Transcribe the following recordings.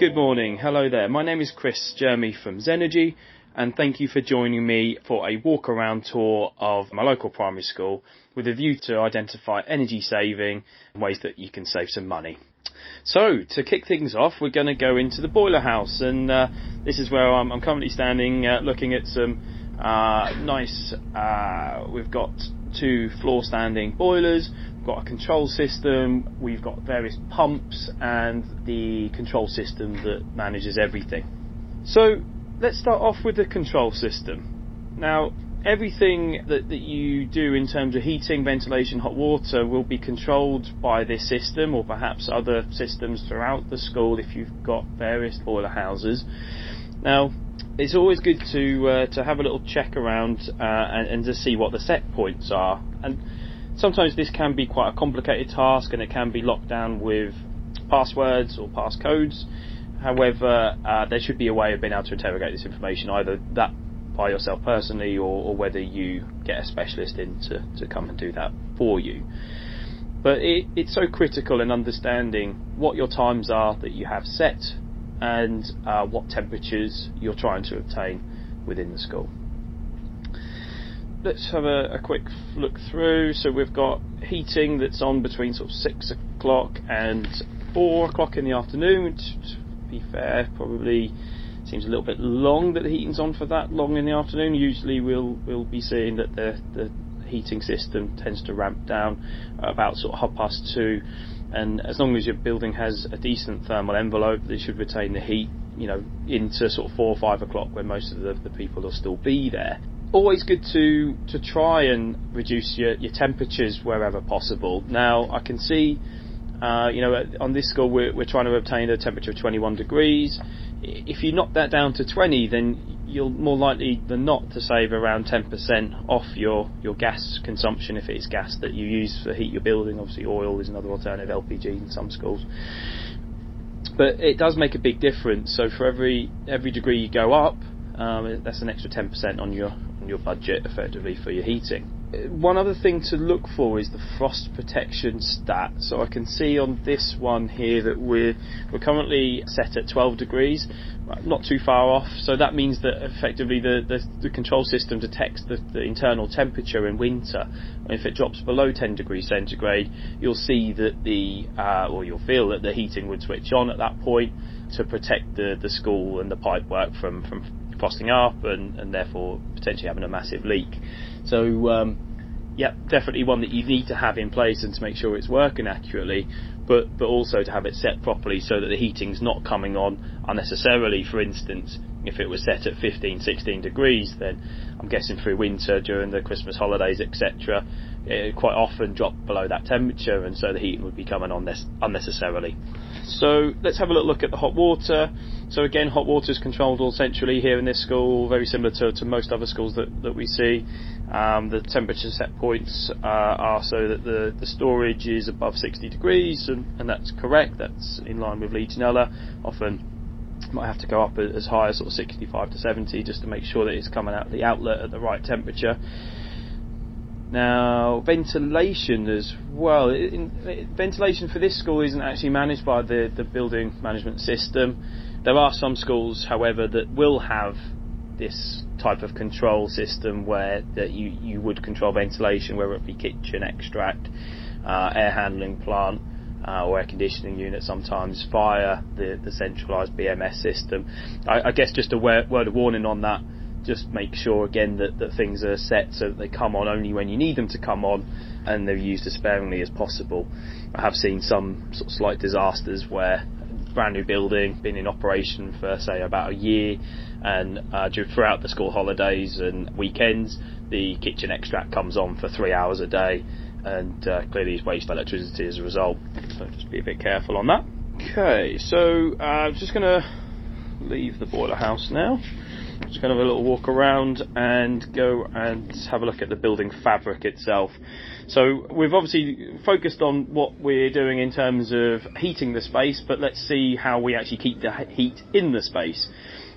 Good morning. Hello there. My name is Chris Jermy from Zenergi and thank you for joining me for a walk around tour of my local primary school with a view to identify energy saving ways that you can save some money. So, to kick things off, we're going to go into the boiler house, and uh, this is where I'm, I'm currently standing uh, looking at some uh, nice. Uh, we've got two floor standing boilers, we've got a control system, we've got various pumps, and the control system that manages everything. So, let's start off with the control system. Now, everything that, that you do in terms of heating, ventilation, hot water will be controlled by this system or perhaps other systems throughout the school if you've got various boiler houses. Now, it's always good to uh, to have a little check around uh, and, and to see what the set points are. And sometimes this can be quite a complicated task and it can be locked down with passwords or passcodes. However, uh, there should be a way of being able to interrogate this information, either that by yourself personally or, or whether you get a specialist in to, to come and do that for you. But it, it's so critical in understanding what your times are that you have set and uh, what temperatures you're trying to obtain within the school. Let's have a, a, quick look through. So we've got heating that's on between sort of six o'clock and four o'clock in the afternoon, To be fair, probably seems a little bit long that the heating's on for that long in the afternoon. Usually we'll we'll be seeing that the the heating system tends to ramp down about sort of half past two, and as long as your building has a decent thermal envelope, they should retain the heat, you know, into sort of four or five o'clock when most of the, the people will still be there. Always good to to try and reduce your, your temperatures wherever possible. Now I can see uh, you know, on this school we're, we're trying to obtain a temperature of 21 degrees. If you knock that down to 20, then you're more likely than not to save around 10% off your, your gas consumption if it is gas that you use to heat your building. Obviously, oil is another alternative, LPG in some schools. But it does make a big difference. So for every every degree you go up, um, that's an extra 10% on your on your budget effectively for your heating one other thing to look for is the frost protection stat. So I can see on this one here that we're we're currently set at 12 degrees, not too far off. So that means that effectively the the, the control system detects the, the, internal temperature in winter. If it drops below 10 degrees centigrade, you'll see that the uh, or you'll feel that the heating would switch on at that point to protect the the school and the pipework from from frosting up and, and therefore potentially having a massive leak. So, um, yeah, definitely one that you need to have in place and to make sure it's working accurately, but but also to have it set properly so that the heating's not coming on unnecessarily. For instance, if it was set at 15, 16 degrees, then I'm guessing through winter during the Christmas holidays, etc., it quite often drop below that temperature, and so the heating would be coming on unnecessarily. So let's have a little look at the hot water. So again, hot water is controlled all centrally here in this school, very similar to, to most other schools that, that we see. Um, the temperature set points uh, are so that the, the storage is above 60 degrees, and, and that's correct. That's in line with Legionella. Often might have to go up as high as sort of 65 to 70 just to make sure that it's coming out the outlet at the right temperature. Now, ventilation as well. In, in, ventilation for this school isn't actually managed by the, the building management system. There are some schools, however, that will have this type of control system where that you, you would control ventilation, whether it be kitchen extract, uh, air handling plant, uh, or air conditioning unit sometimes via the, the centralised BMS system. I, I guess just a word of warning on that just make sure again that, that things are set so that they come on only when you need them to come on and they're used as sparingly as possible. I have seen some sort of slight disasters where brand new building been in operation for say about a year and uh, throughout the school holidays and weekends the kitchen extract comes on for three hours a day and uh, clearly is waste electricity as a result. So just be a bit careful on that. Okay so uh, I'm just going to leave the boiler house now just kind of a little walk around and go and have a look at the building fabric itself. So we've obviously focused on what we're doing in terms of heating the space, but let's see how we actually keep the heat in the space.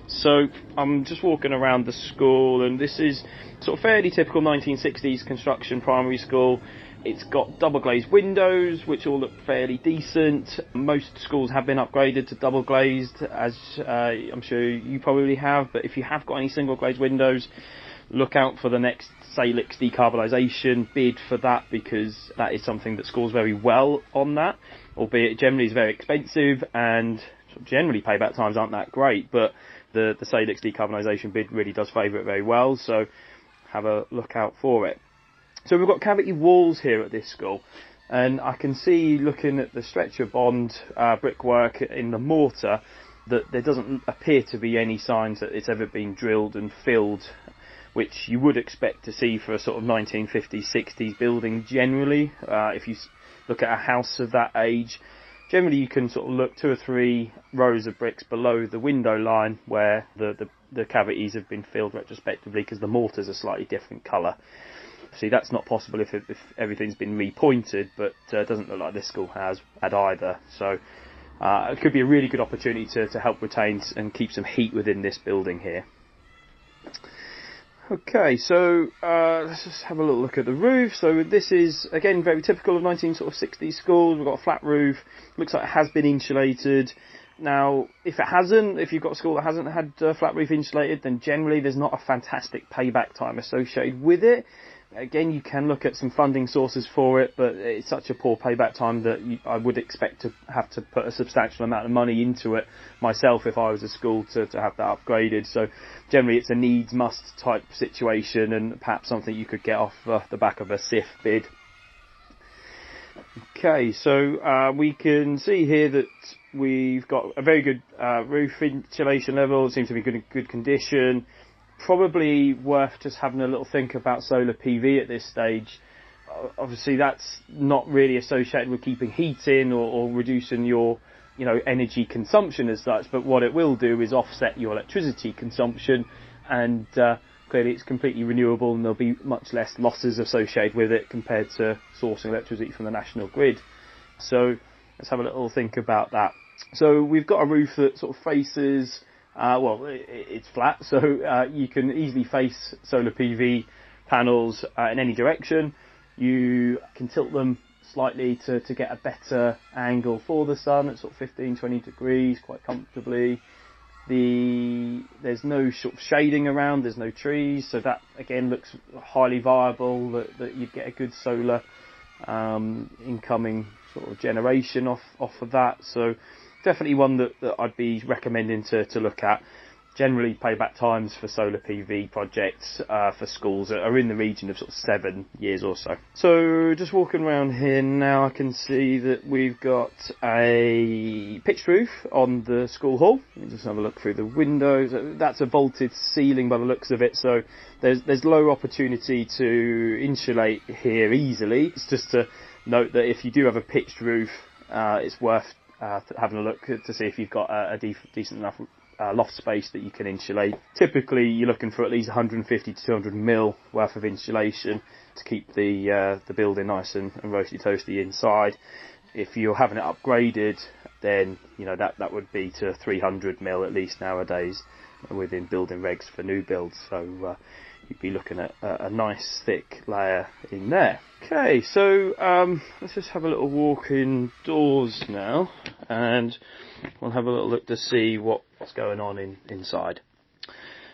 So I'm just walking around the school, and this is sort of fairly typical 1960s construction primary school. It's got double glazed windows, which all look fairly decent. Most schools have been upgraded to double glazed, as uh, I'm sure you probably have. But if you have got any single glazed windows, look out for the next Salix decarbonisation bid for that because that is something that scores very well on that, albeit generally is very expensive and generally payback times aren't that great, but the, the Salix decarbonisation bid really does favour it very well, so have a look out for it. So we've got cavity walls here at this school, and I can see looking at the stretcher bond uh, brickwork in the mortar that there doesn't appear to be any signs that it's ever been drilled and filled which you would expect to see for a sort of 1950s, 60s building generally. Uh, if you look at a house of that age, generally you can sort of look two or three rows of bricks below the window line where the, the, the cavities have been filled retrospectively because the mortar's are slightly different colour. See, that's not possible if, if everything's been repointed, but uh, it doesn't look like this school has had either. So uh, it could be a really good opportunity to, to help retain and keep some heat within this building here. Okay, so uh, let's just have a little look at the roof. So this is again very typical of 19 sort of 60s schools. We've got a flat roof. Looks like it has been insulated. Now, if it hasn't, if you've got a school that hasn't had uh, flat roof insulated, then generally there's not a fantastic payback time associated with it. Again, you can look at some funding sources for it, but it's such a poor payback time that you, I would expect to have to put a substantial amount of money into it myself if I was a school to, to have that upgraded. So generally it's a needs must type situation and perhaps something you could get off uh, the back of a SIF bid. Okay, so uh, we can see here that we've got a very good uh, roof insulation level, it seems to be good good condition probably worth just having a little think about solar PV at this stage. Obviously, that's not really associated with keeping heat in or, or reducing your you know energy consumption as such, but what it will do is offset your electricity consumption, and uh, clearly it's completely renewable, and there'll be much less losses associated with it compared to sourcing electricity from the national grid. So let's have a little think about that. So we've got a roof that sort of faces uh, well, it, it's flat, so uh, you can easily face solar PV panels uh, in any direction. You can tilt them slightly to, to get a better angle for the sun at sort of 15, 20 degrees quite comfortably. The there's no sort of shading around, there's no trees, so that again looks highly viable that, that you'd get a good solar um, incoming sort of generation off off of that. So definitely one that, that I'd be recommending to, to look at. Generally, payback times for solar PV projects uh, for schools are in the region of sort of seven years or so. So, just walking around here now, I can see that we've got a pitched roof on the school hall. Just have a look through the windows. That's a vaulted ceiling by the looks of it, so there's there's low opportunity to insulate here easily. It's just to note that if you do have a pitched roof, uh, it's worth uh, having a look to see if you've got a, a decent enough uh, loft space that you can insulate. Typically, you're looking for at least 150 to 200 mil worth of insulation to keep the uh, the building nice and, and roasty toasty inside. If you're having it upgraded, then you know that that would be to 300 mil at least nowadays within building regs for new builds. So uh, you'd be looking at a, a, nice thick layer in there. Okay, so um, let's just have a little walk indoors now, and we'll have a little look to see what, what's going on in inside.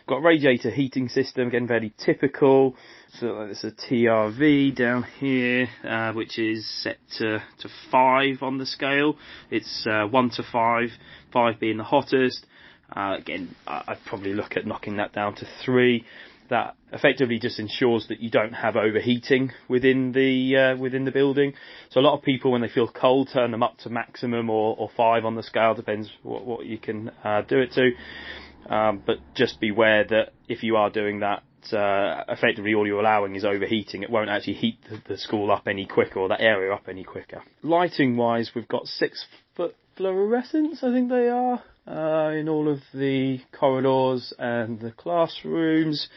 Got a radiator heating system, again very typical. So there's a TRV down here, uh, which is set to, to 5 on the scale. It's uh, 1 to 5, 5 being the hottest. Uh, again, I'd probably look at knocking that down to 3 that effectively just ensures that you don't have overheating within the uh, within the building. So a lot of people, when they feel cold, turn them up to maximum or, or five on the scale, depends what, what you can uh, do it to. Um, but just beware that if you are doing that, uh, effectively all you're allowing is overheating. It won't actually heat the, the school up any quicker or that area up any quicker. Lighting wise, we've got six foot fluorescents, I think they are uh, in all of the corridors and the classrooms.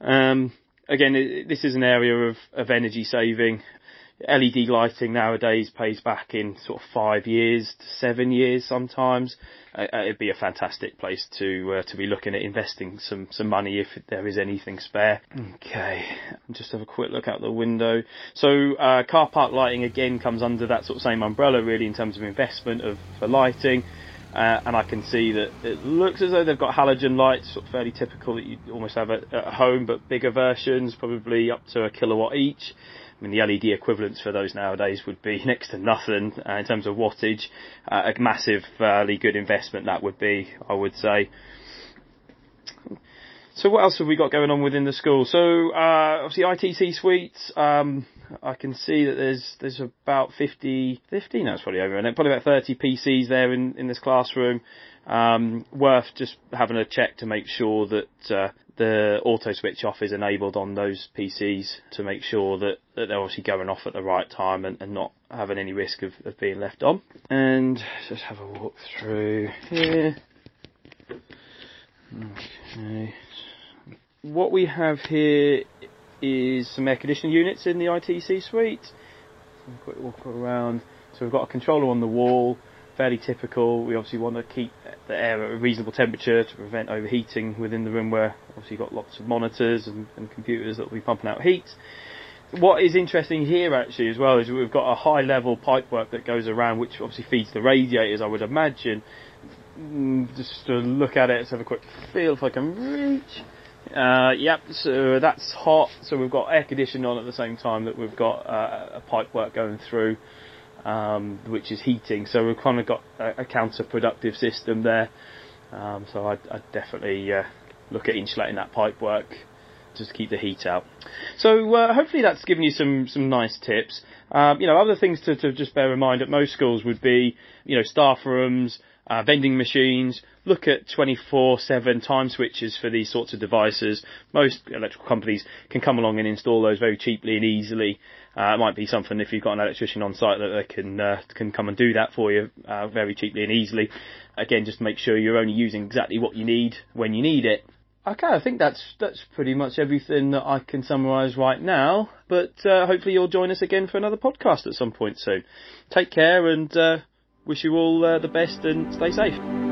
Um, again, it, this is an area of, of energy saving. LED lighting nowadays pays back in sort of five years to seven years sometimes. Uh, uh, it'd be a fantastic place to uh, to be looking at investing some some money if there is anything spare. Okay, just have a quick look out the window. So uh, car park lighting again comes under that sort of same umbrella really in terms of investment of for lighting. Uh, and I can see that it looks as though they've got halogen lights, sort of fairly typical that you almost have at, at home, but bigger versions, probably up to a kilowatt each. I mean, the LED equivalents for those nowadays would be next to nothing uh, in terms of wattage. Uh, a massively good investment that would be, I would say. So what else have we got going on within the school? So uh, obviously ITC suites. Um, I can see that there's there's about 50, 50 no, it's probably over, and probably about 30 PCs there in, in this classroom. Um, worth just having a check to make sure that uh, the auto switch off is enabled on those PCs to make sure that, that they're obviously going off at the right time and, and not having any risk of, of being left on. And just have a walk through here. Okay. What we have here is some air conditioning units in the ITC suite. quick walk around. So we've got a controller on the wall, fairly typical. We obviously want to keep the air at a reasonable temperature to prevent overheating within the room where obviously you've got lots of monitors and, and computers that will be pumping out heat. What is interesting here actually as well is we've got a high level pipework that goes around which obviously feeds the radiators I would imagine. Mm, just to look at it, let's have a quick feel if I can reach. Uh, yep, so that's hot. So we've got air conditioning on at the same time that we've got uh, a pipe work going through, um, which is heating. So we've kind of got a, a counterproductive system there. Um, so I'd, I'd definitely uh, look at insulating that pipe work just to keep the heat out. So uh, hopefully that's given you some some nice tips. Um, you know, other things to, to just bear in mind at most schools would be, you know, staff rooms, uh, vending machines, look at 24-7 time switches for these sorts of devices. Most electrical companies can come along and install those very cheaply and easily. Uh, it might be something if you've got an electrician on site that they can uh, can come and do that for you uh, very cheaply and easily. Again, just make sure you're only using exactly what you need when you need it. Okay, I think that's that's pretty much everything that I can summarise right now. But uh, hopefully you'll join us again for another podcast at some point soon. Take care and uh, wish you all uh, the best and stay safe.